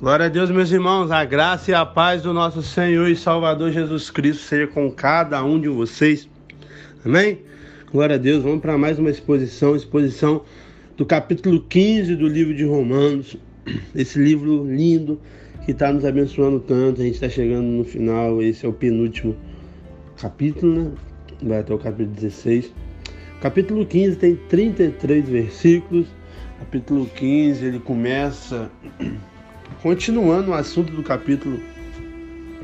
Glória a Deus, meus irmãos. A graça e a paz do nosso Senhor e Salvador Jesus Cristo seja com cada um de vocês. Amém? Glória a Deus. Vamos para mais uma exposição, exposição do capítulo 15 do livro de Romanos. Esse livro lindo que está nos abençoando tanto. A gente está chegando no final. Esse é o penúltimo capítulo, né? Vai até o capítulo 16. O capítulo 15 tem 33 versículos. Capítulo 15 ele começa Continuando o assunto do capítulo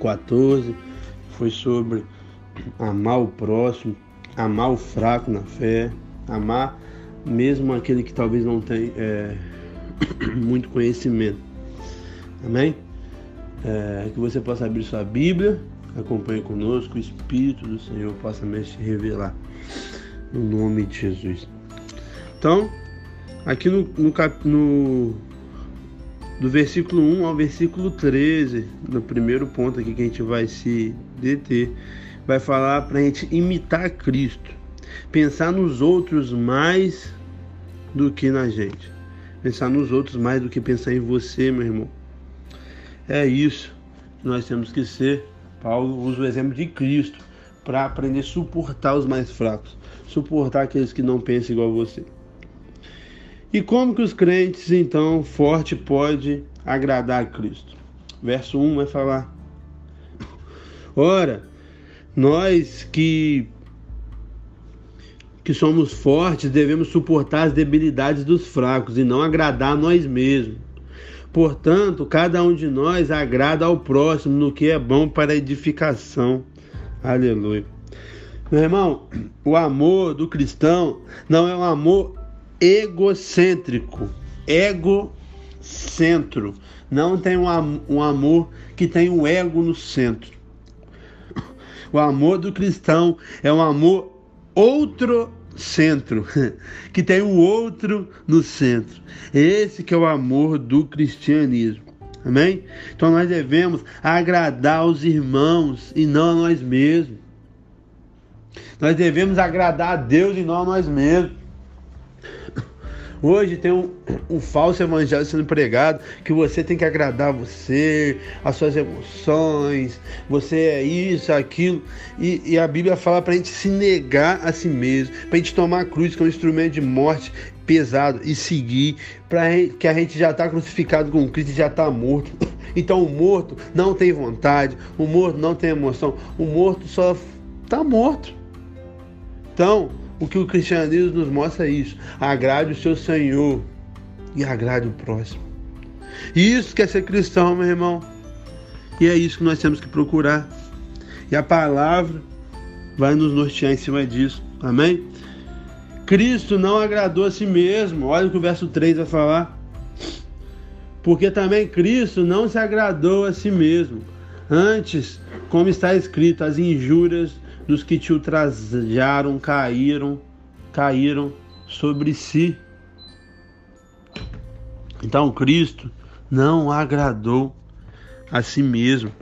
14, foi sobre amar o próximo, amar o fraco na fé, amar mesmo aquele que talvez não tenha é, muito conhecimento. Amém? É, que você possa abrir sua Bíblia, acompanhe conosco, o Espírito do Senhor possa me revelar. No nome de Jesus. Então, aqui no, no, no do versículo 1 ao versículo 13, no primeiro ponto aqui que a gente vai se deter, vai falar para a gente imitar Cristo, pensar nos outros mais do que na gente, pensar nos outros mais do que pensar em você, meu irmão. É isso que nós temos que ser. Paulo usa o exemplo de Cristo para aprender a suportar os mais fracos, suportar aqueles que não pensam igual a você. E como que os crentes, então, forte pode agradar a Cristo? Verso 1 vai falar: Ora, nós que que somos fortes devemos suportar as debilidades dos fracos e não agradar a nós mesmos. Portanto, cada um de nós agrada ao próximo no que é bom para a edificação. Aleluia. Meu irmão, o amor do cristão não é um amor egocêntrico, egocentro. Não tem um, um amor que tem o um ego no centro. O amor do cristão é um amor outro centro, que tem o outro no centro. Esse que é o amor do cristianismo. Amém? Então nós devemos agradar os irmãos e não a nós mesmos. Nós devemos agradar a Deus e não a nós mesmos. Hoje tem um, um, falso evangelho sendo pregado que você tem que agradar você, as suas emoções, você é isso, aquilo. E, e a Bíblia fala para a gente se negar a si mesmo, para a gente tomar a cruz, que é um instrumento de morte pesado, e seguir, para que a gente já está crucificado com Cristo e já está morto. Então o morto não tem vontade, o morto não tem emoção, o morto só está morto. Então, o que o cristianismo nos mostra é isso. Agrade o seu Senhor e agrade o próximo. Isso quer ser cristão, meu irmão. E é isso que nós temos que procurar. E a palavra vai nos nortear em cima disso. Amém? Cristo não agradou a si mesmo. Olha o que o verso 3 vai falar. Porque também Cristo não se agradou a si mesmo. Antes, como está escrito, as injúrias dos que te ultrajaram caíram, caíram sobre si. Então Cristo não agradou a si mesmo.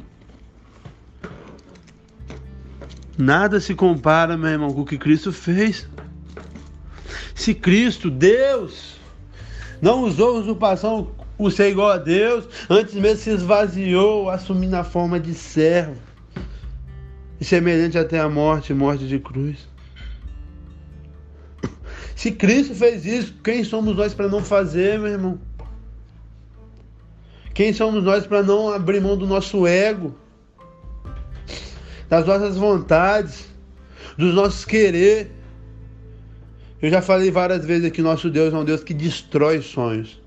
Nada se compara, meu irmão, com o que Cristo fez. Se Cristo, Deus, não usou usurpação o ser igual a Deus, antes mesmo se esvaziou, assumindo a forma de servo e semelhante até a morte, morte de cruz. Se Cristo fez isso, quem somos nós para não fazer, meu irmão? Quem somos nós para não abrir mão do nosso ego, das nossas vontades, dos nossos querer? Eu já falei várias vezes que nosso Deus é um Deus que destrói sonhos.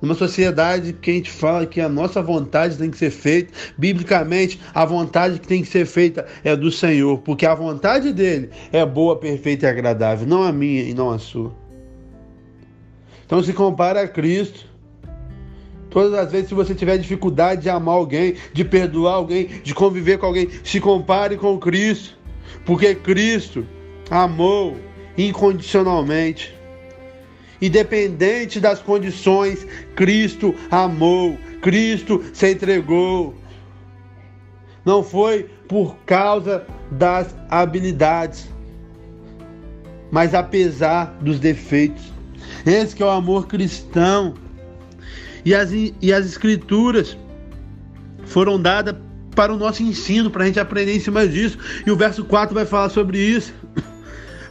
Numa sociedade que a gente fala que a nossa vontade tem que ser feita, biblicamente, a vontade que tem que ser feita é do Senhor, porque a vontade dele é boa, perfeita e agradável, não a minha e não a sua. Então se compara a Cristo. Todas as vezes que você tiver dificuldade de amar alguém, de perdoar alguém, de conviver com alguém, se compare com Cristo, porque Cristo amou incondicionalmente. Independente das condições, Cristo amou, Cristo se entregou. Não foi por causa das habilidades, mas apesar dos defeitos. Esse é o amor cristão. E as, e as escrituras foram dadas para o nosso ensino, para a gente aprender em cima disso. E o verso 4 vai falar sobre isso.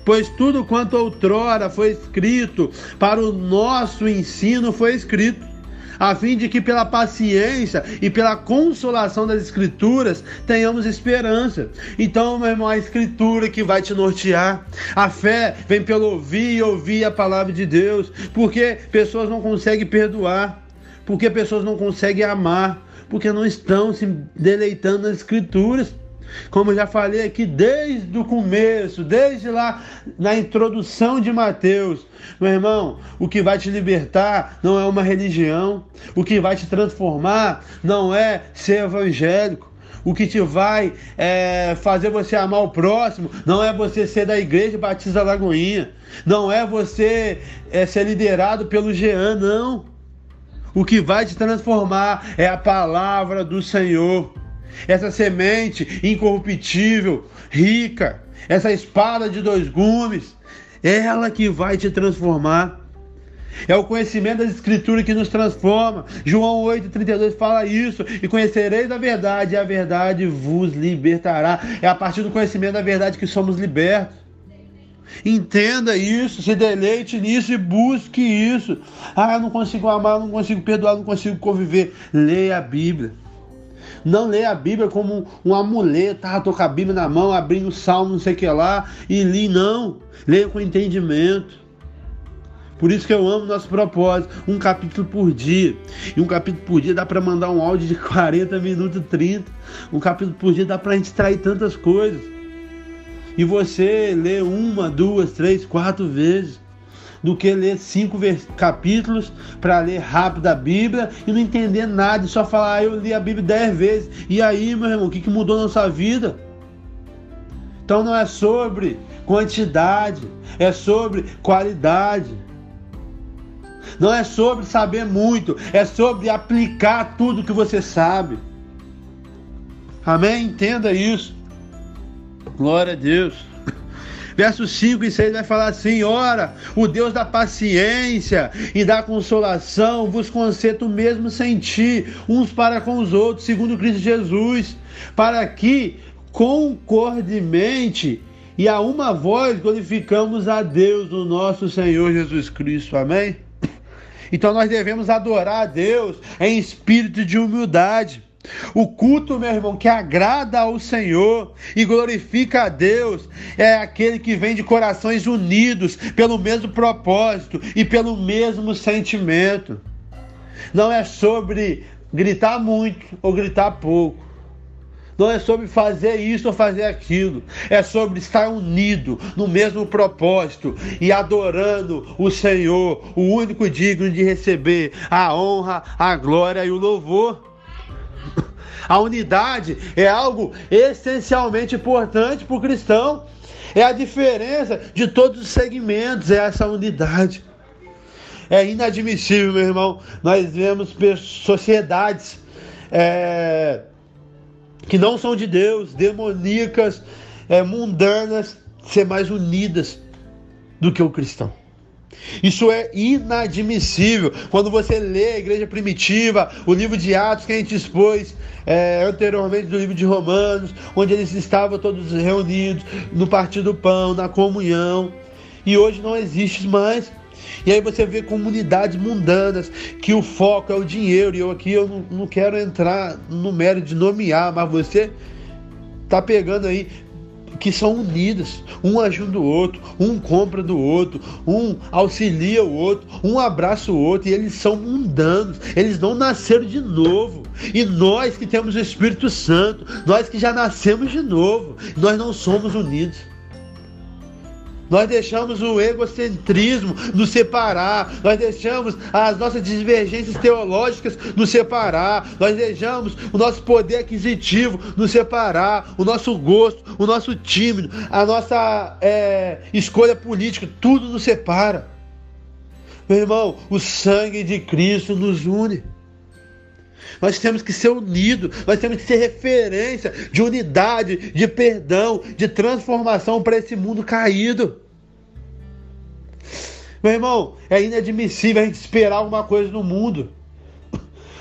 Pois tudo quanto outrora foi escrito para o nosso ensino foi escrito, a fim de que pela paciência e pela consolação das Escrituras tenhamos esperança. Então, meu irmão, a Escritura que vai te nortear. A fé vem pelo ouvir e ouvir a palavra de Deus, porque pessoas não conseguem perdoar, porque pessoas não conseguem amar, porque não estão se deleitando nas Escrituras. Como já falei aqui desde o começo, desde lá na introdução de Mateus, meu irmão, o que vai te libertar não é uma religião, o que vai te transformar não é ser evangélico. O que te vai é, fazer você amar o próximo não é você ser da igreja Batista Lagoinha, não é você é, ser liderado pelo Jean, não. O que vai te transformar é a palavra do Senhor. Essa semente incorruptível, rica, essa espada de dois gumes, ela que vai te transformar. É o conhecimento das Escrituras que nos transforma. João 8,32 fala isso. E conhecereis a verdade, e a verdade vos libertará. É a partir do conhecimento da verdade que somos libertos. Entenda isso, se deleite nisso e busque isso. Ah, eu não consigo amar, não consigo perdoar, não consigo conviver. Leia a Bíblia. Não leia a Bíblia como um, um amuleto, ah, tô com a Bíblia na mão, abrindo o salmo, não sei o que lá, e li, não. Leia com entendimento. Por isso que eu amo nosso propósito, um capítulo por dia. E um capítulo por dia dá para mandar um áudio de 40 minutos, 30. Um capítulo por dia dá para a gente extrair tantas coisas e você lê uma, duas, três, quatro vezes, do que ler cinco capítulos para ler rápido a Bíblia e não entender nada e só falar, ah, eu li a Bíblia dez vezes. E aí, meu irmão, o que, que mudou na sua vida? Então não é sobre quantidade, é sobre qualidade. Não é sobre saber muito, é sobre aplicar tudo que você sabe. Amém? Entenda isso. Glória a Deus. Versos 5 e 6 vai falar assim: Ora, o Deus da paciência e da consolação vos conceda o mesmo sentir, uns para com os outros, segundo Cristo Jesus, para que concordemente e a uma voz glorificamos a Deus, o nosso Senhor Jesus Cristo. Amém? Então nós devemos adorar a Deus em espírito de humildade. O culto, meu irmão, que agrada ao Senhor e glorifica a Deus, é aquele que vem de corações unidos pelo mesmo propósito e pelo mesmo sentimento. Não é sobre gritar muito ou gritar pouco. Não é sobre fazer isso ou fazer aquilo. É sobre estar unido no mesmo propósito e adorando o Senhor, o único digno de receber a honra, a glória e o louvor. A unidade é algo essencialmente importante para o cristão. É a diferença de todos os segmentos, é essa unidade. É inadmissível, meu irmão. Nós vemos sociedades é, que não são de Deus, demoníacas, é, mundanas, ser mais unidas do que o cristão. Isso é inadmissível. Quando você lê a igreja primitiva, o livro de Atos que a gente expôs é, anteriormente do livro de Romanos, onde eles estavam todos reunidos no partir do pão, na comunhão, e hoje não existe mais. E aí você vê comunidades mundanas que o foco é o dinheiro. E eu aqui eu não, não quero entrar no mérito de nomear, mas você tá pegando aí que são unidas, um ajuda o outro, um compra do outro, um auxilia o outro, um abraça o outro, e eles são mundanos, eles não nasceram de novo. E nós que temos o Espírito Santo, nós que já nascemos de novo, nós não somos unidos. Nós deixamos o egocentrismo nos separar, nós deixamos as nossas divergências teológicas nos separar, nós deixamos o nosso poder aquisitivo nos separar, o nosso gosto, o nosso time, a nossa é, escolha política, tudo nos separa. Meu irmão, o sangue de Cristo nos une. Nós temos que ser unidos, nós temos que ser referência de unidade, de perdão, de transformação para esse mundo caído. Meu irmão, é inadmissível a gente esperar alguma coisa no mundo.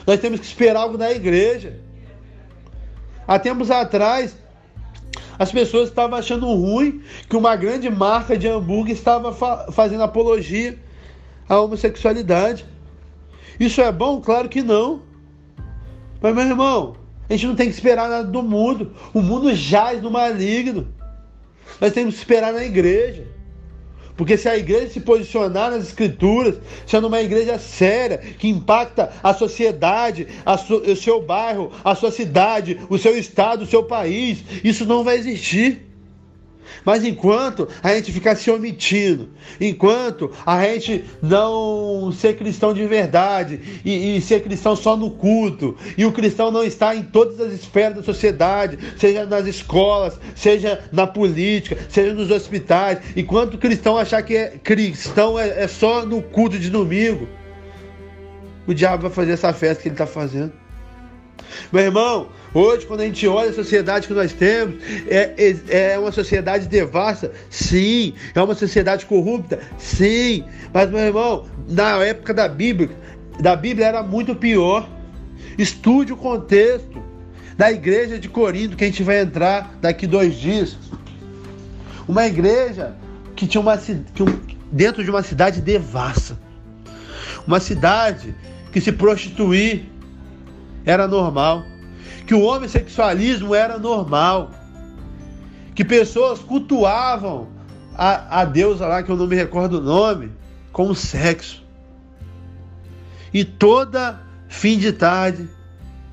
Nós temos que esperar algo da igreja. Há tempos atrás, as pessoas estavam achando ruim que uma grande marca de hambúrguer estava fa fazendo apologia à homossexualidade. Isso é bom? Claro que não. Mas, meu irmão, a gente não tem que esperar nada do mundo. O mundo jaz no maligno. Nós temos que esperar na igreja. Porque se a igreja se posicionar nas escrituras, sendo uma igreja séria, que impacta a sociedade, a o seu bairro, a sua cidade, o seu estado, o seu país, isso não vai existir. Mas enquanto a gente ficar se omitindo, enquanto a gente não ser cristão de verdade e, e, ser cristão só no culto, e o cristão não está em todas as esferas da sociedade, seja nas escolas, seja na política, seja nos hospitais, enquanto o cristão achar que é cristão é, é só no culto de domingo, o diabo vai fazer essa festa que ele está fazendo. Meu irmão, hoje, quando a gente olha a sociedade que nós temos, é, é, é uma sociedade devassa? Sim. É uma sociedade corrupta? Sim. Mas, meu irmão, na época da Bíblia, da Bíblia era muito pior. Estude o contexto da igreja de Corinto, que a gente vai entrar daqui dois dias. Uma igreja que tinha uma que dentro de uma cidade devassa. Uma cidade que se prostituir era normal, que o homossexualismo era normal, que pessoas cultuavam a, a deusa lá, que eu não me recordo o nome, com o sexo. E toda fim de tarde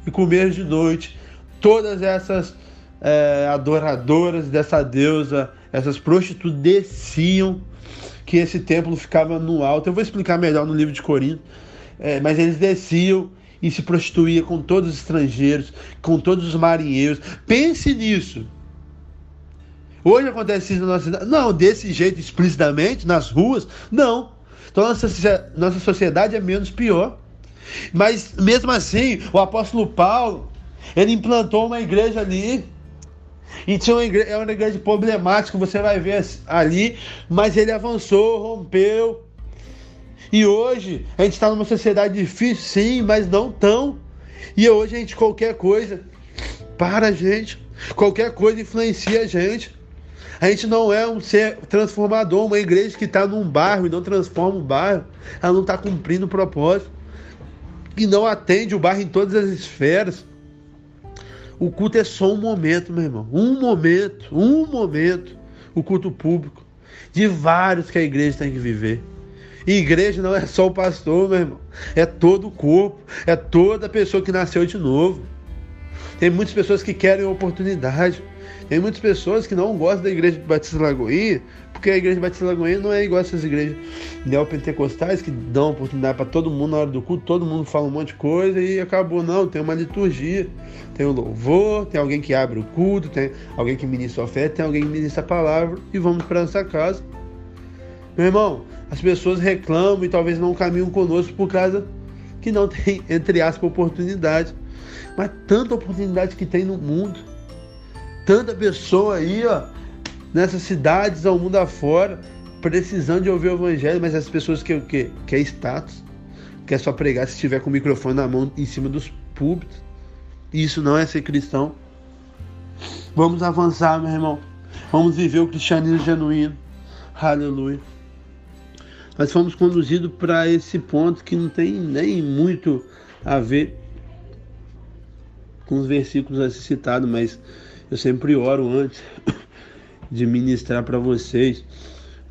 e começo de noite, todas essas é, adoradoras dessa deusa, essas prostitutas desciam, que esse templo ficava no alto. Eu vou explicar melhor no livro de Corinto, é, mas eles desciam e se prostituía com todos os estrangeiros, com todos os marinheiros. Pense nisso. Hoje acontece isso na nossa cidade. Não, desse jeito explicitamente, nas ruas, não. Então nossa, nossa sociedade é menos pior. Mas mesmo assim, o apóstolo Paulo, ele implantou uma igreja ali. E tinha uma igreja, é uma igreja problemática, você vai ver ali, mas ele avançou, rompeu, e hoje a gente está numa sociedade difícil, sim, mas não tão. E hoje a gente, qualquer coisa, para a gente, qualquer coisa influencia a gente. A gente não é um ser transformador, uma igreja que está num bairro e não transforma o bairro, ela não está cumprindo o propósito. E não atende o bairro em todas as esferas. O culto é só um momento, meu irmão. Um momento, um momento. O culto público. De vários que a igreja tem que viver. E igreja não é só o pastor, meu irmão. É todo o corpo. É toda pessoa que nasceu de novo. Tem muitas pessoas que querem oportunidade. Tem muitas pessoas que não gostam da igreja Batista Lagoinha, porque a igreja Batista Lagoinha não é igual essas igrejas neopentecostais que dão oportunidade para todo mundo na hora do culto, todo mundo fala um monte de coisa e acabou. Não, tem uma liturgia, tem o louvor, tem alguém que abre o culto, tem alguém que ministra a oferta, tem alguém que ministra a palavra e vamos para nossa casa. Meu irmão, as pessoas reclamam e talvez não caminham conosco por causa que não tem, entre aspas, oportunidade. Mas tanta oportunidade que tem no mundo. Tanta pessoa aí, ó, nessas cidades ao mundo afora, precisando de ouvir o evangelho, mas as pessoas que que quer status, quer só pregar se estiver com o microfone na mão em cima dos púlpitos. Isso não é ser cristão. Vamos avançar, meu irmão. Vamos viver o cristianismo genuíno. Aleluia nós fomos conduzidos para esse ponto que não tem nem muito a ver com os versículos assim citados, mas eu sempre oro antes de ministrar para vocês,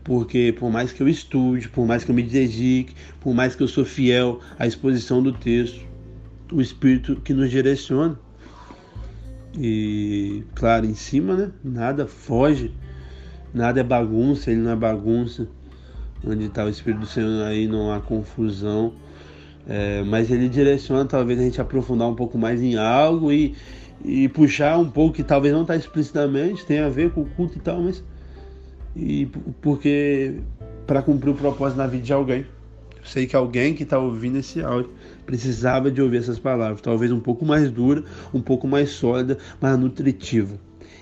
porque por mais que eu estude, por mais que eu me dedique, por mais que eu sou fiel à exposição do texto, o Espírito que nos direciona. E claro, em cima, né? Nada foge, nada é bagunça, ele não é bagunça onde está o Espírito do Senhor aí não há confusão, é, mas ele direciona talvez a gente aprofundar um pouco mais em algo e, e puxar um pouco que talvez não está explicitamente, tem a ver com o culto e tal, mas e porque para cumprir o propósito na vida de alguém. Eu sei que alguém que está ouvindo esse áudio precisava de ouvir essas palavras, talvez um pouco mais dura, um pouco mais sólida, mas nutritiva.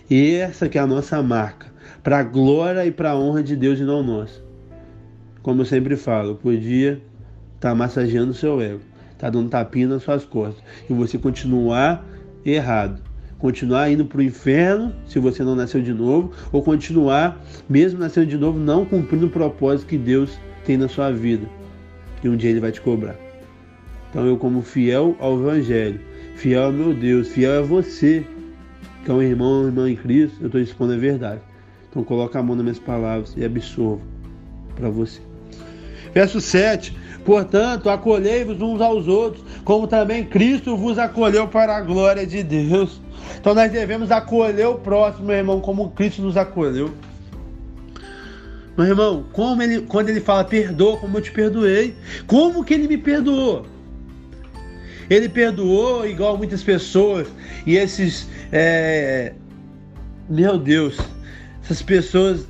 E essa que é a nossa marca, para a glória e para a honra de Deus e não nossa como eu sempre falo, podia estar tá massageando o seu ego, está dando tapinha nas suas costas. E você continuar errado. Continuar indo para o inferno, se você não nasceu de novo, ou continuar, mesmo nascendo de novo, não cumprindo o propósito que Deus tem na sua vida. E um dia Ele vai te cobrar. Então eu, como fiel ao Evangelho, fiel ao meu Deus, fiel a você, que é um irmão, uma irmã em Cristo, eu estou expondo a verdade. Então coloca a mão nas minhas palavras e absorva para você. Verso 7. Portanto, acolhei-vos uns aos outros, como também Cristo vos acolheu para a glória de Deus. Então nós devemos acolher o próximo, meu irmão, como Cristo nos acolheu. Meu irmão, como ele, quando ele fala perdoa como eu te perdoei, como que ele me perdoou? Ele perdoou igual muitas pessoas e esses, é, meu Deus, essas pessoas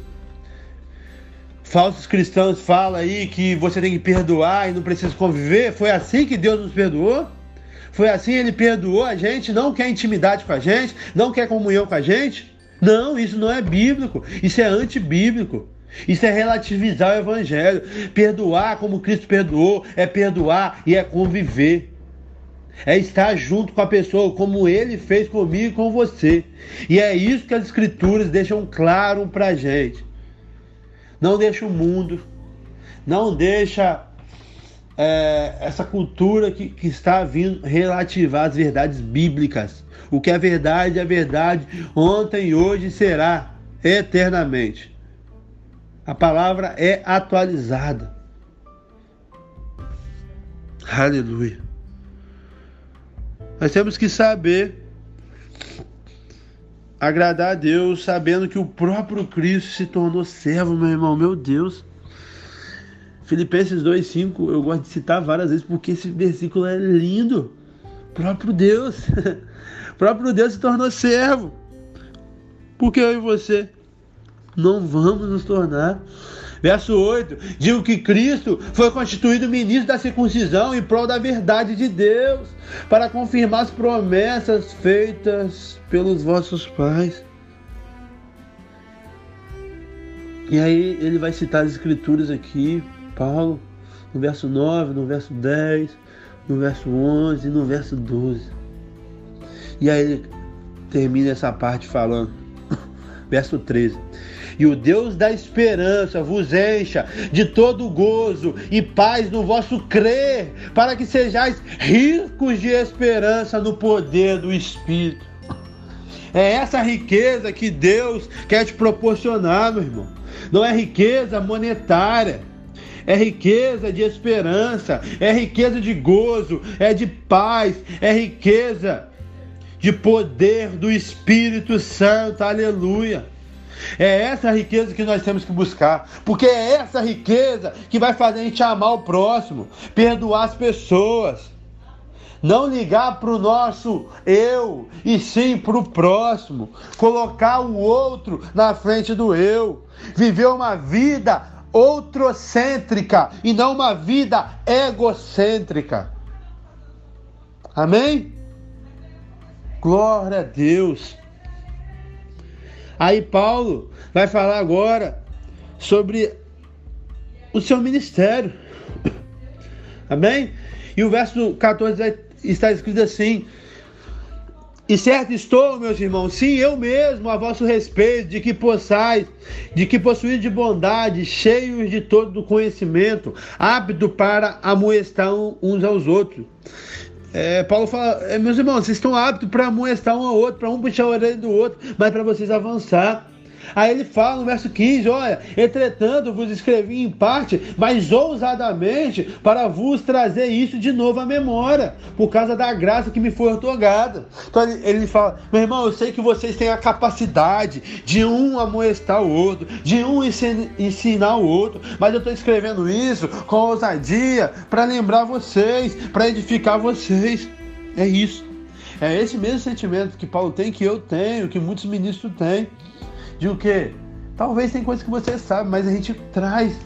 falsos cristãos falam aí que você tem que perdoar e não precisa conviver. Foi assim que Deus nos perdoou? Foi assim ele perdoou a gente, não quer intimidade com a gente, não quer comunhão com a gente? Não, isso não é bíblico, isso é antibíblico. Isso é relativizar o evangelho. Perdoar como Cristo perdoou é perdoar e é conviver. É estar junto com a pessoa como ele fez comigo e com você. E é isso que as escrituras deixam claro pra gente. Não deixa o mundo, não deixa é, essa cultura que, que está vindo relativar as verdades bíblicas. O que é verdade é verdade, ontem hoje será eternamente. A palavra é atualizada. Aleluia. Nós temos que saber agradar a Deus, sabendo que o próprio Cristo se tornou servo, meu irmão, meu Deus. Filipenses 2,5 eu gosto de citar várias vezes porque esse versículo é lindo. O próprio Deus, o próprio Deus se tornou servo. Porque eu e você não vamos nos tornar. Verso 8: Digo que Cristo foi constituído ministro da circuncisão em prol da verdade de Deus, para confirmar as promessas feitas pelos vossos pais. E aí ele vai citar as escrituras aqui, Paulo, no verso 9, no verso 10, no verso 11 e no verso 12. E aí ele termina essa parte falando, verso 13 e o Deus da esperança vos encha de todo gozo e paz no vosso crer, para que sejais ricos de esperança no poder do Espírito. É essa riqueza que Deus quer te proporcionar, meu irmão. Não é riqueza monetária é riqueza de esperança, é riqueza de gozo, é de paz, é riqueza de poder do Espírito Santo, aleluia. É essa riqueza que nós temos que buscar, porque é essa riqueza que vai fazer a gente amar o próximo, perdoar as pessoas. Não ligar para o nosso eu, e sim para o próximo. Colocar o outro na frente do eu. Viver uma vida outrocêntrica e não uma vida egocêntrica. Amém? Glória a Deus. Aí Paulo vai falar agora sobre o seu ministério. Amém? E o verso 14 está escrito assim: E certo estou, meus irmãos, sim, eu mesmo a vosso respeito, de que possais, de que possuís de bondade, cheios de todo conhecimento, apto para amoestar uns aos outros é, Paulo fala, é, meus irmãos, vocês estão aptos para amoestar um ao outro, para um puxar a orelha do outro, mas para vocês avançar. Aí ele fala no verso 15: Olha, entretanto vos escrevi em parte, mas ousadamente, para vos trazer isso de novo à memória, por causa da graça que me foi otorgada. Então ele, ele fala: Meu irmão, eu sei que vocês têm a capacidade de um amoestar o outro, de um ensinar o outro, mas eu estou escrevendo isso com ousadia para lembrar vocês, para edificar vocês. É isso. É esse mesmo sentimento que Paulo tem, que eu tenho, que muitos ministros têm de o quê? Talvez tem coisas que você sabe, mas a gente traz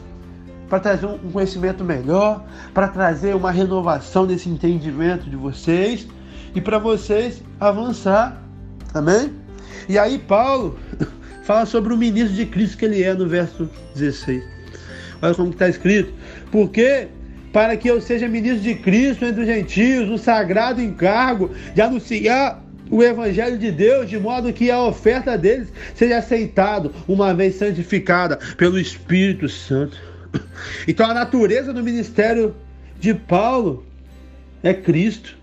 para trazer um conhecimento melhor, para trazer uma renovação desse entendimento de vocês e para vocês avançar. Amém? E aí Paulo fala sobre o ministro de Cristo que ele é no verso 16. Olha como está escrito. Porque para que eu seja ministro de Cristo entre os gentios, o sagrado encargo de anunciar o evangelho de Deus, de modo que a oferta deles seja aceitada, uma vez santificada pelo Espírito Santo. Então a natureza do ministério de Paulo é Cristo.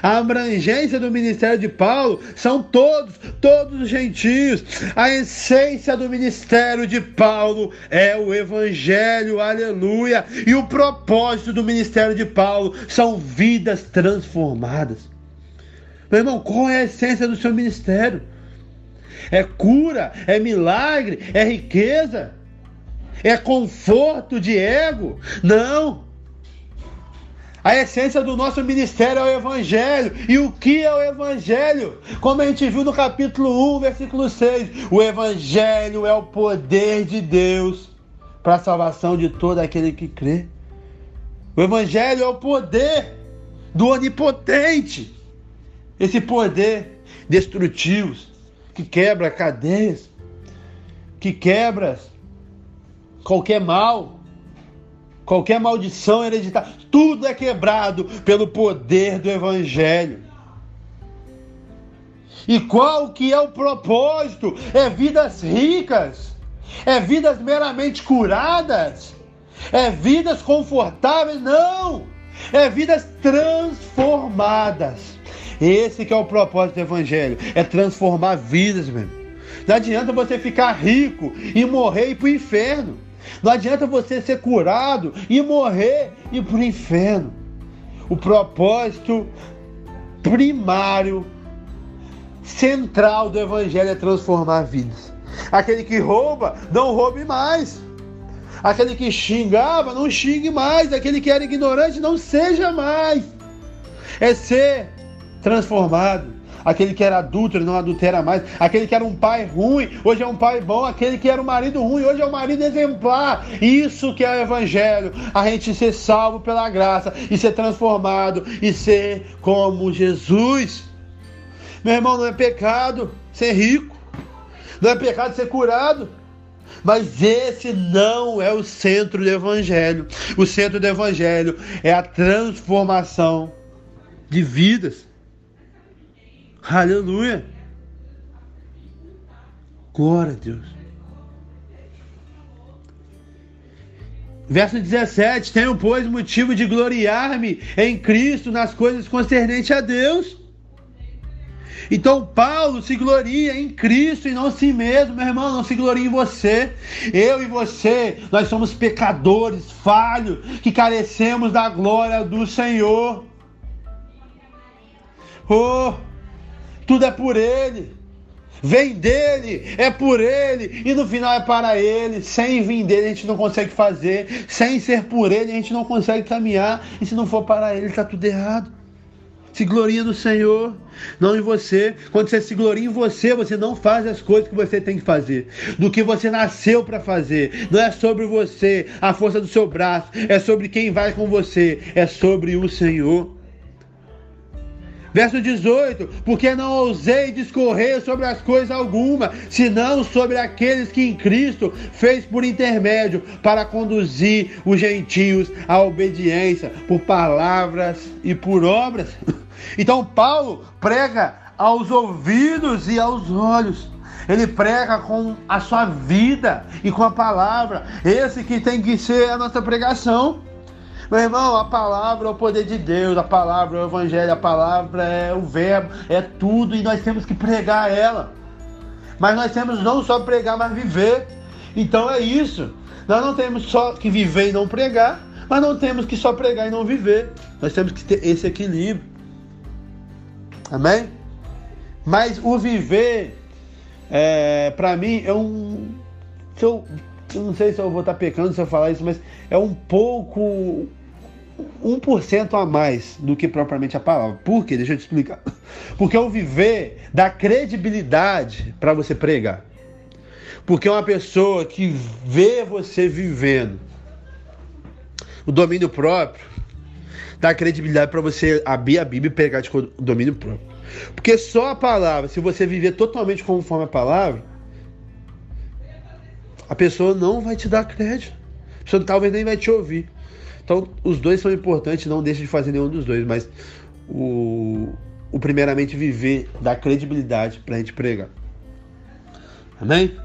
A abrangência do ministério de Paulo são todos, todos os gentios. A essência do ministério de Paulo é o Evangelho, aleluia. E o propósito do ministério de Paulo são vidas transformadas. Meu irmão, qual é a essência do seu ministério? É cura, é milagre, é riqueza, é conforto de ego? Não. A essência do nosso ministério é o Evangelho. E o que é o Evangelho? Como a gente viu no capítulo 1, versículo 6, o Evangelho é o poder de Deus para a salvação de todo aquele que crê. O Evangelho é o poder do Onipotente. Esse poder destrutivo que quebra cadeias, que quebra qualquer mal, qualquer maldição hereditária, tudo é quebrado pelo poder do evangelho. E qual que é o propósito? É vidas ricas, é vidas meramente curadas, é vidas confortáveis, não, é vidas transformadas. Esse que é o propósito do evangelho, é transformar vidas, meu. Não adianta você ficar rico e morrer e ir para o inferno. Não adianta você ser curado e morrer e ir para o inferno. O propósito primário, central do evangelho é transformar vidas. Aquele que rouba, não roube mais. Aquele que xingava, não xingue mais. Aquele que era ignorante, não seja mais. É ser transformado. Aquele que era adúltero não adultera mais. Aquele que era um pai ruim, hoje é um pai bom. Aquele que era um marido ruim, hoje é um marido exemplar. Isso que é o evangelho. A gente ser salvo pela graça e ser transformado e ser como Jesus. Meu irmão, não é pecado ser rico. Não é pecado ser curado. Mas esse não é o centro do Evangelho. O centro do Evangelho é a transformação de vidas. Aleluia. Glória a Deus. Verso 17: Tenho, pois, motivo de gloriar-me em Cristo nas coisas concernentes a Deus. Então Paulo se gloria em Cristo e não em si mesmo, meu irmão, não se gloria em você. Eu e você, nós somos pecadores, falhos, que carecemos da glória do Senhor. Oh, tudo é por Ele. Vem dele, é por ele, e no final é para ele. Sem vir dele a gente não consegue fazer, sem ser por ele a gente não consegue caminhar, e se não for para ele está tudo errado. Se gloria no Senhor, não em você. Quando você se gloria em você, você não faz as coisas que você tem que fazer, do que você nasceu para fazer. Não é sobre você, a força do seu braço, é sobre quem vai com você, é sobre o Senhor. Verso 18: Porque não ousei discorrer sobre as coisas alguma, senão sobre aqueles que em Cristo fez por intermédio, para conduzir os gentios à obediência, por palavras e por obras. Então, Paulo prega aos ouvidos e aos olhos. Ele prega com a sua vida e com a palavra. Esse que tem que ser a nossa pregação. Meu irmão, a palavra é o poder de Deus, a palavra é o evangelho, a palavra é o verbo, é tudo e nós temos que pregar ela. Mas nós temos não só pregar, mas viver. Então é isso. Nós não temos só que viver e não pregar, mas não temos que só pregar e não viver. Nós temos que ter esse equilíbrio. Amém? Mas o viver, é, para mim, é um. Se eu, eu não sei se eu vou estar pecando se eu falar isso, mas é um pouco 1% a mais do que propriamente a palavra. Por quê? Deixa eu te explicar. Porque o viver dá credibilidade para você pregar. Porque uma pessoa que vê você vivendo o domínio próprio dá credibilidade para você abrir a Bíblia e pregar de domínio próprio. Porque só a palavra, se você viver totalmente conforme a palavra, a pessoa não vai te dar crédito. A pessoa talvez nem vai te ouvir. Então, os dois são importantes, não deixe de fazer nenhum dos dois, mas o, o primeiramente viver dá credibilidade para a gente pregar. Amém?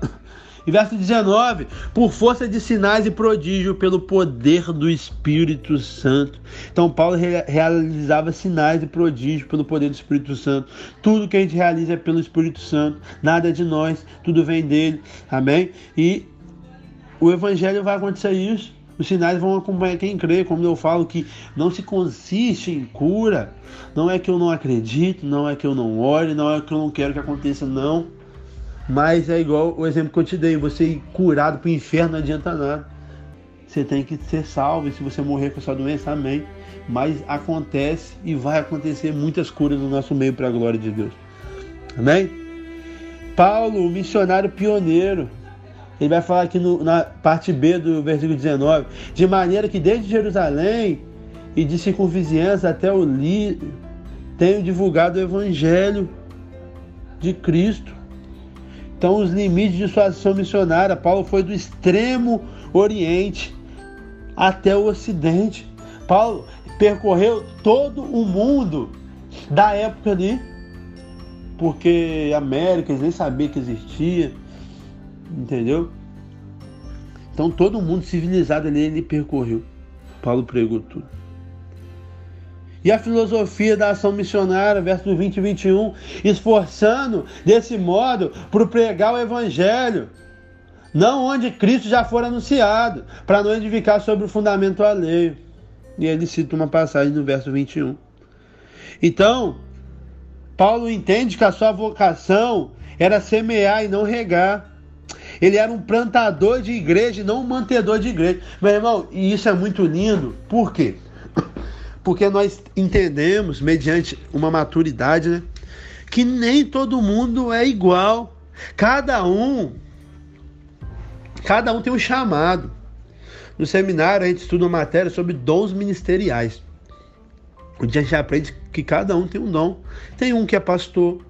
E verso 19: Por força de sinais e prodígio, pelo poder do Espírito Santo. Então, Paulo realizava sinais e prodígio pelo poder do Espírito Santo. Tudo que a gente realiza é pelo Espírito Santo, nada de nós, tudo vem dele. Amém? E o Evangelho vai acontecer isso. Os sinais vão acompanhar quem crê, como eu falo, que não se consiste em cura. Não é que eu não acredito, não é que eu não ore, não é que eu não quero que aconteça, não. Mas é igual o exemplo que eu te dei: você ir curado para o inferno não adianta nada. Você tem que ser salvo. E se você morrer com essa doença, amém. Mas acontece e vai acontecer muitas curas no nosso meio para a glória de Deus. Amém? Paulo, o missionário pioneiro, ele vai falar aqui no, na parte B do versículo 19: de maneira que desde Jerusalém e de circunvizinhança até o Lírio tenho divulgado o evangelho de Cristo. Então, os limites de sua ação missionária, Paulo foi do extremo Oriente até o Ocidente. Paulo percorreu todo o mundo da época ali, porque América eles nem sabiam que existia entendeu? Então todo mundo civilizado ali ele percorreu. Paulo pregou tudo. E a filosofia da ação missionária, versos 20 e 21, esforçando desse modo para pregar o evangelho, não onde Cristo já for anunciado, para não edificar sobre o fundamento alheio. E ele cita uma passagem no verso 21. Então, Paulo entende que a sua vocação era semear e não regar. Ele era um plantador de igreja e não um mantedor de igreja. Meu irmão, e isso é muito lindo. Por quê? Porque nós entendemos, mediante uma maturidade, né, que nem todo mundo é igual. Cada um, cada um tem um chamado. No seminário a gente estuda uma matéria sobre dons ministeriais. Onde a gente aprende que cada um tem um dom. Tem um que é pastor,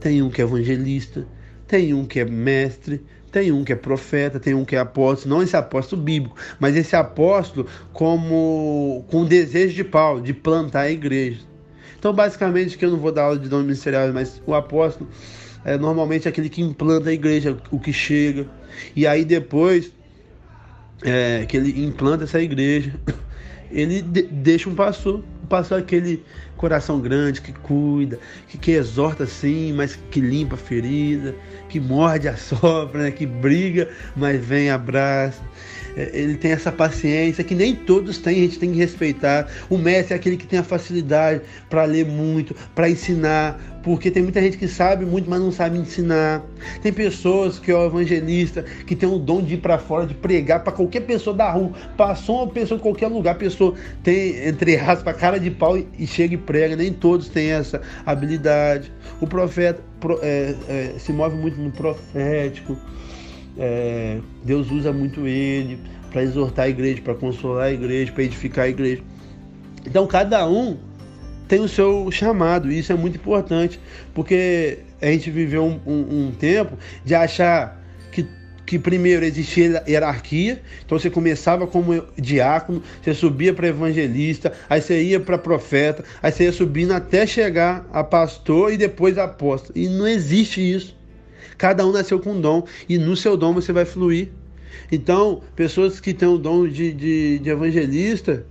tem um que é evangelista, tem um que é mestre, tem um que é profeta, tem um que é apóstolo, não esse apóstolo bíblico, mas esse apóstolo como com o desejo de Paulo de plantar a igreja. Então, basicamente, que eu não vou dar aula de dom ministerial, mas o apóstolo é normalmente aquele que implanta a igreja, o que chega, e aí depois é, que ele implanta essa igreja, ele de, deixa um pastor, um pastor aquele coração grande que cuida, que, que exorta sim, mas que limpa a ferida, que morde a sopra, né? que briga, mas vem abraça. É, ele tem essa paciência que nem todos têm, a gente tem que respeitar. O mestre é aquele que tem a facilidade para ler muito, para ensinar, porque tem muita gente que sabe muito, mas não sabe ensinar. Tem pessoas que é o evangelista, que tem o dom de ir para fora, de pregar para qualquer pessoa da rua. Passou uma pessoa em qualquer lugar, a pessoa tem, entre aspas, cara de pau e chega e prega. Nem todos têm essa habilidade. O profeta é, é, se move muito no profético. É, Deus usa muito ele para exortar a igreja, para consolar a igreja, para edificar a igreja. Então cada um tem o seu chamado, e isso é muito importante, porque a gente viveu um, um, um tempo de achar que, que primeiro existia hierarquia, então você começava como diácono, você subia para evangelista, aí você ia para profeta, aí você ia subindo até chegar a pastor e depois apóstolo. E não existe isso. Cada um nasceu com um dom, e no seu dom você vai fluir. Então, pessoas que têm o dom de, de, de evangelista,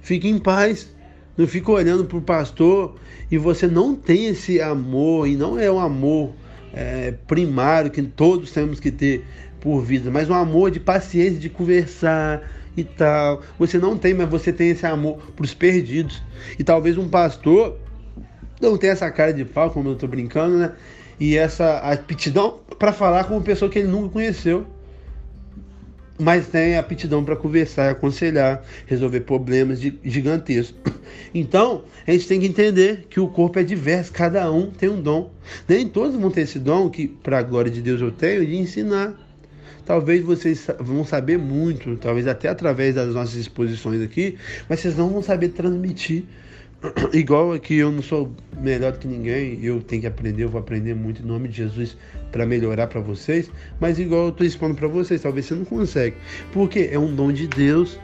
fiquem em paz não fica olhando para o pastor e você não tem esse amor, e não é um amor é, primário que todos temos que ter por vida, mas um amor de paciência, de conversar e tal. Você não tem, mas você tem esse amor para os perdidos. E talvez um pastor não tenha essa cara de pau, como eu estou brincando, né? E essa aptidão para falar com uma pessoa que ele nunca conheceu mas tem aptidão para conversar, aconselhar, resolver problemas gigantescos. Então, a gente tem que entender que o corpo é diverso, cada um tem um dom. Nem todos vão ter esse dom, que para a glória de Deus eu tenho, de ensinar. Talvez vocês vão saber muito, talvez até através das nossas exposições aqui, mas vocês não vão saber transmitir. igual aqui eu não sou melhor que ninguém, eu tenho que aprender, eu vou aprender muito em nome de Jesus para melhorar para vocês, mas igual eu estou expondo para vocês, talvez você não consegue, porque é um dom de Deus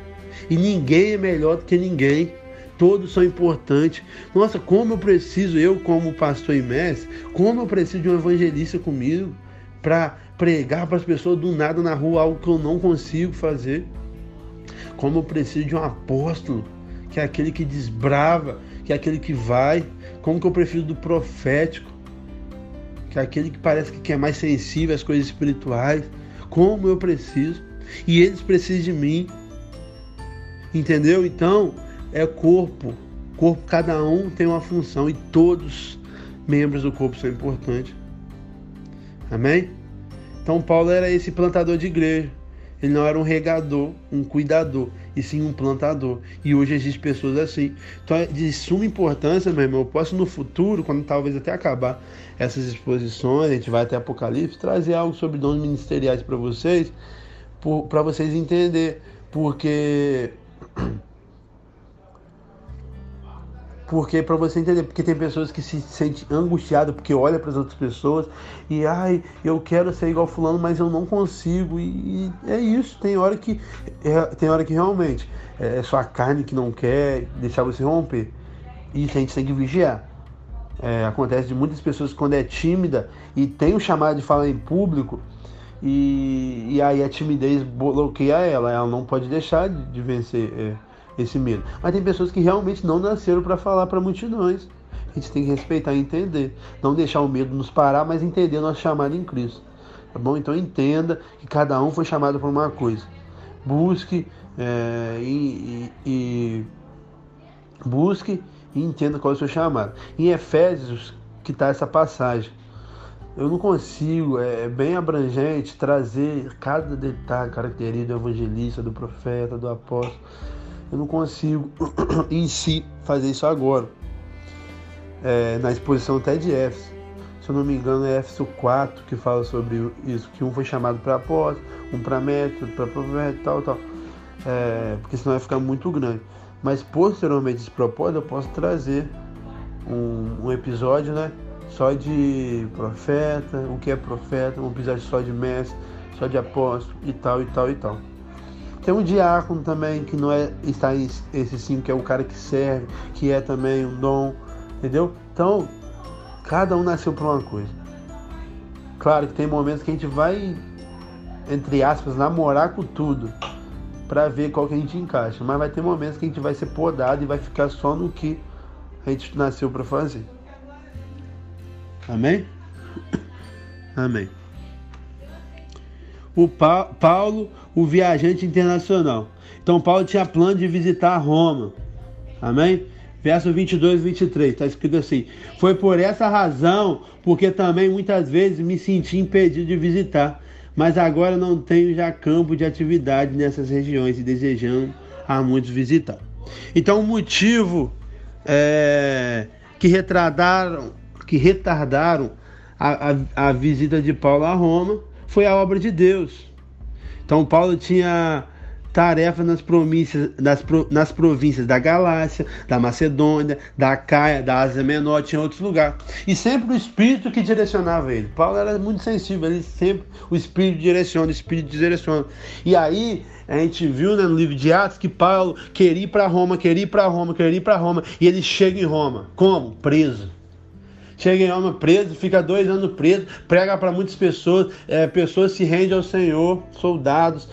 e ninguém é melhor do que ninguém. Todos são importantes. Nossa, como eu preciso, eu como pastor e mestre, como eu preciso de um evangelista comigo para pregar para as pessoas do nada na rua algo que eu não consigo fazer. Como eu preciso de um apóstolo, que é aquele que desbrava, que é aquele que vai. Como que eu prefiro do profético, que é aquele que parece que é mais sensível às coisas espirituais. Como eu preciso. E eles precisam de mim. Entendeu? Então, é corpo. Corpo, cada um tem uma função e todos membros do corpo são importantes. Amém? Então Paulo era esse plantador de igreja. Ele não era um regador, um cuidador, e sim um plantador. E hoje existem pessoas assim. Então é de suma importância, meu irmão. Eu posso no futuro, quando talvez até acabar essas exposições, a gente vai até Apocalipse, trazer algo sobre dons ministeriais para vocês, para vocês entenderem. Porque porque para você entender, porque tem pessoas que se sentem angustiadas porque olha para as outras pessoas e ai, eu quero ser igual fulano, mas eu não consigo e, e é isso. Tem hora que é, tem hora que realmente é, é só a carne que não quer deixar você romper e a gente tem que vigiar. É, acontece de muitas pessoas quando é tímida e tem o chamado de falar em público e, e aí a timidez bloqueia ela, ela não pode deixar de, de vencer. É esse medo. Mas tem pessoas que realmente não nasceram para falar para multidões. A gente tem que respeitar e entender. Não deixar o medo nos parar, mas entender nosso chamado em Cristo. Tá bom? Então entenda que cada um foi chamado por uma coisa. Busque é, e, e, e, busque e entenda qual é o seu chamado. Em Efésios que está essa passagem. Eu não consigo, é, é bem abrangente, trazer cada detalhe, característica do evangelista, do profeta, do apóstolo eu não consigo em si fazer isso agora. É, na exposição até de Éfeso. Se eu não me engano, é Éfeso 4 que fala sobre isso, que um foi chamado para apóstolo, um para método, para profeta e tal, tal. É, porque senão vai ficar muito grande. Mas posteriormente esse propósito eu posso trazer um, um episódio, né? Só de profeta, o que é profeta, um episódio só de mestre, só de apóstolo e tal, e tal, e tal. Tem um diácono também, que não é está esse sim, que é o cara que serve, que é também um dom, entendeu? Então, cada um nasceu para uma coisa. Claro que tem momentos que a gente vai, entre aspas, namorar com tudo para ver qual que a gente encaixa, mas vai ter momentos que a gente vai ser podado e vai ficar só no que a gente nasceu para fazer. Amém? Amém o pa Paulo, o viajante internacional. Então Paulo tinha plano de visitar Roma. Amém? Verso 22 e 23, está escrito assim: Foi por essa razão, porque também muitas vezes me senti impedido de visitar, mas agora não tenho já campo de atividade nessas regiões e desejando a muitos visitar. Então, o motivo é, que retardaram, que retardaram a, a, a visita de Paulo a Roma foi a obra de Deus. Então Paulo tinha tarefa nas províncias, nas, nas províncias da Galácia, da Macedônia, da Caia, da Ásia Menor, tinha outros lugares. E sempre o Espírito que direcionava ele. Paulo era muito sensível, ele sempre, o Espírito direciona, o Espírito direciona. E aí, a gente viu né, no livro de Atos que Paulo queria ir para Roma, queria ir para Roma, queria ir para Roma, e ele chega em Roma. Como? Preso chega em Roma preso, fica dois anos preso, prega para muitas pessoas, é, pessoas se rendem ao Senhor, soldados.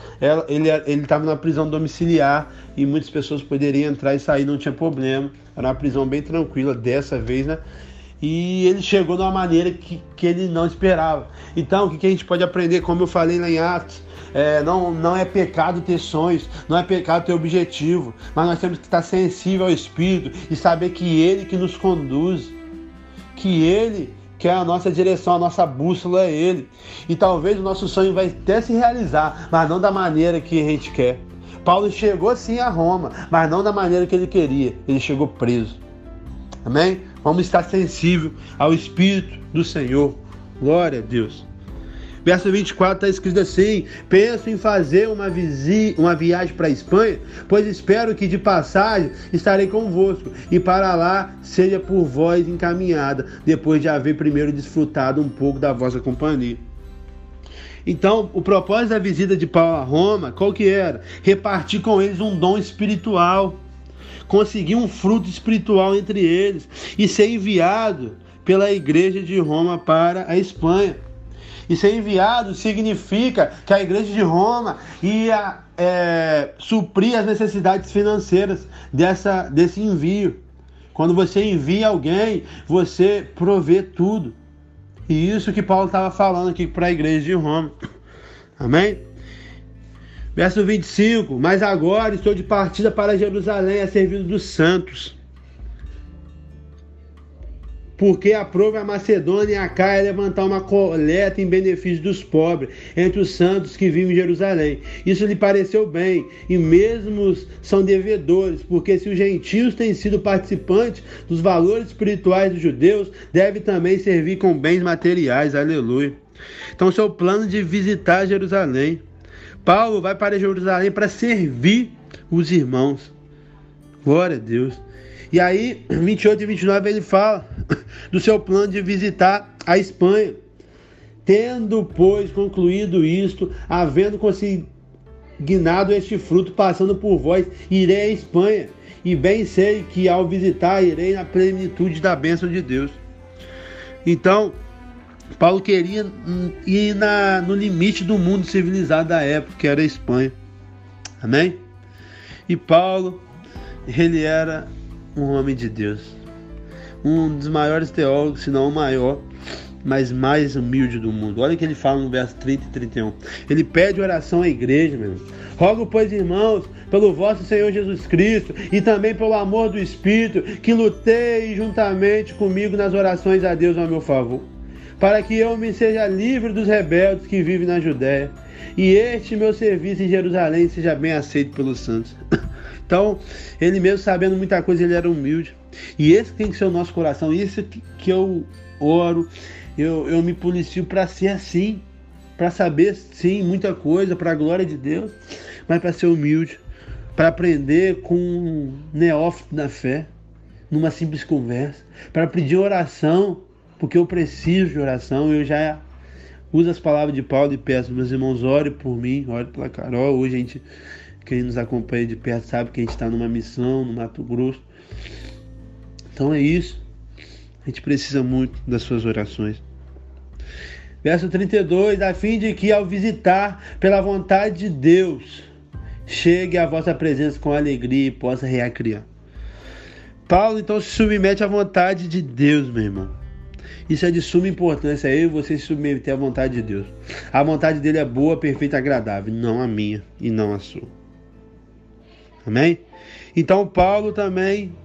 Ele estava na prisão domiciliar e muitas pessoas poderiam entrar e sair, não tinha problema. Era uma prisão bem tranquila dessa vez, né? E ele chegou de uma maneira que, que ele não esperava. Então, o que, que a gente pode aprender? Como eu falei lá em Atos, é, não, não é pecado ter sonhos, não é pecado ter objetivo, mas nós temos que estar sensível ao Espírito e saber que Ele que nos conduz que Ele quer a nossa direção, a nossa bússola é Ele. E talvez o nosso sonho vai até se realizar, mas não da maneira que a gente quer. Paulo chegou sim a Roma, mas não da maneira que ele queria. Ele chegou preso. Amém? Vamos estar sensível ao Espírito do Senhor. Glória a Deus. Verso 24 está escrito assim: Penso em fazer uma, visi uma viagem para a Espanha, pois espero que de passagem estarei convosco, e para lá seja por vós encaminhada, depois de haver primeiro desfrutado um pouco da vossa companhia. Então, o propósito da visita de Paulo a Roma, qual que era? Repartir com eles um dom espiritual, conseguir um fruto espiritual entre eles e ser enviado pela igreja de Roma para a Espanha. E ser enviado significa que a igreja de Roma ia é, suprir as necessidades financeiras dessa, desse envio. Quando você envia alguém, você provê tudo. E isso que Paulo estava falando aqui para a igreja de Roma. Amém? Verso 25: Mas agora estou de partida para Jerusalém a serviço dos santos porque aprova a Macedônia e a Caia levantar uma coleta em benefício dos pobres, entre os santos que vivem em Jerusalém. Isso lhe pareceu bem, e mesmo são devedores, porque se os gentios têm sido participantes dos valores espirituais dos judeus, deve também servir com bens materiais. Aleluia. Então, seu plano de visitar Jerusalém. Paulo vai para Jerusalém para servir os irmãos. Glória a Deus. E aí, 28 e 29, ele fala do seu plano de visitar a Espanha. Tendo, pois, concluído isto, havendo consignado este fruto, passando por vós, irei à Espanha. E bem sei que ao visitar, irei na plenitude da bênção de Deus. Então, Paulo queria ir na, no limite do mundo civilizado da época, que era a Espanha. Amém? E Paulo, ele era um homem de Deus. Um dos maiores teólogos, se não o maior, mas mais humilde do mundo. Olha o que ele fala no verso 30 e 31. Ele pede oração à igreja, meu irmão. Rogo, pois, irmãos, pelo vosso Senhor Jesus Cristo e também pelo amor do Espírito, que lutei juntamente comigo nas orações a Deus ao meu favor, para que eu me seja livre dos rebeldes que vivem na Judéia, e este meu serviço em Jerusalém seja bem aceito pelos santos. Então, ele mesmo sabendo muita coisa, ele era humilde. E esse tem que ser o nosso coração. Isso que, que eu oro, eu, eu me policio para ser assim, para saber sim muita coisa, para a glória de Deus, mas para ser humilde, para aprender com um neófito na fé, numa simples conversa, para pedir oração, porque eu preciso de oração, eu já uso as palavras de Paulo e peço, meus irmãos, ore por mim, ore pela Carol. Hoje a gente quem nos acompanha de perto sabe que a gente está numa missão no Mato Grosso. Então é isso. A gente precisa muito das suas orações. Verso 32: A fim de que ao visitar pela vontade de Deus, chegue à vossa presença com alegria e possa reacriar. Paulo então se submete à vontade de Deus, meu irmão. Isso é de suma importância, eu e você se submeter à vontade de Deus. A vontade dele é boa, perfeita e agradável, não a minha e não a sua. Amém? Então Paulo também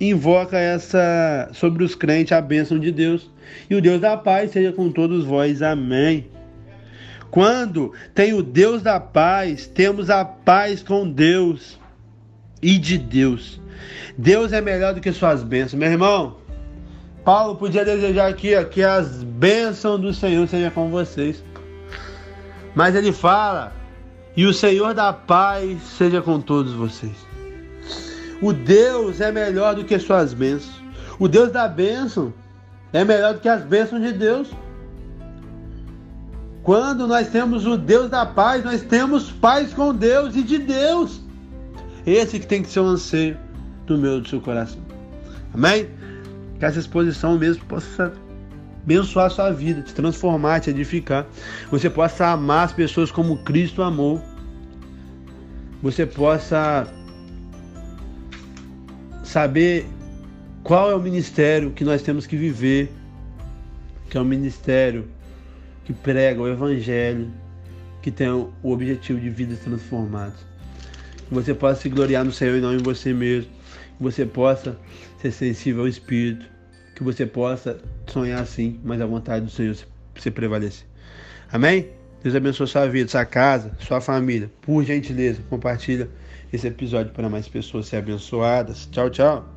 invoca essa sobre os crentes a bênção de Deus. E o Deus da paz seja com todos vós. Amém. Quando tem o Deus da paz, temos a paz com Deus e de Deus. Deus é melhor do que suas bênçãos, meu irmão. Paulo podia desejar aqui ó, que as bênçãos do Senhor sejam com vocês. Mas ele fala e o Senhor da paz seja com todos vocês. O Deus é melhor do que suas bênçãos. O Deus da bênção é melhor do que as bênçãos de Deus. Quando nós temos o Deus da paz, nós temos paz com Deus e de Deus. Esse que tem que ser o anseio do meu do seu coração. Amém? Que essa exposição mesmo possa abençoar a sua vida, te transformar, te edificar. Você possa amar as pessoas como Cristo amou. Você possa saber qual é o ministério que nós temos que viver, que é um ministério que prega o evangelho, que tem o objetivo de vidas transformadas. Que você possa se gloriar no Senhor e não em você mesmo. Que você possa ser sensível ao Espírito que você possa sonhar assim, mas a vontade do Senhor se prevalecer. Amém? Deus abençoe sua vida, sua casa, sua família. Por gentileza, compartilha esse episódio para mais pessoas serem abençoadas. Tchau, tchau.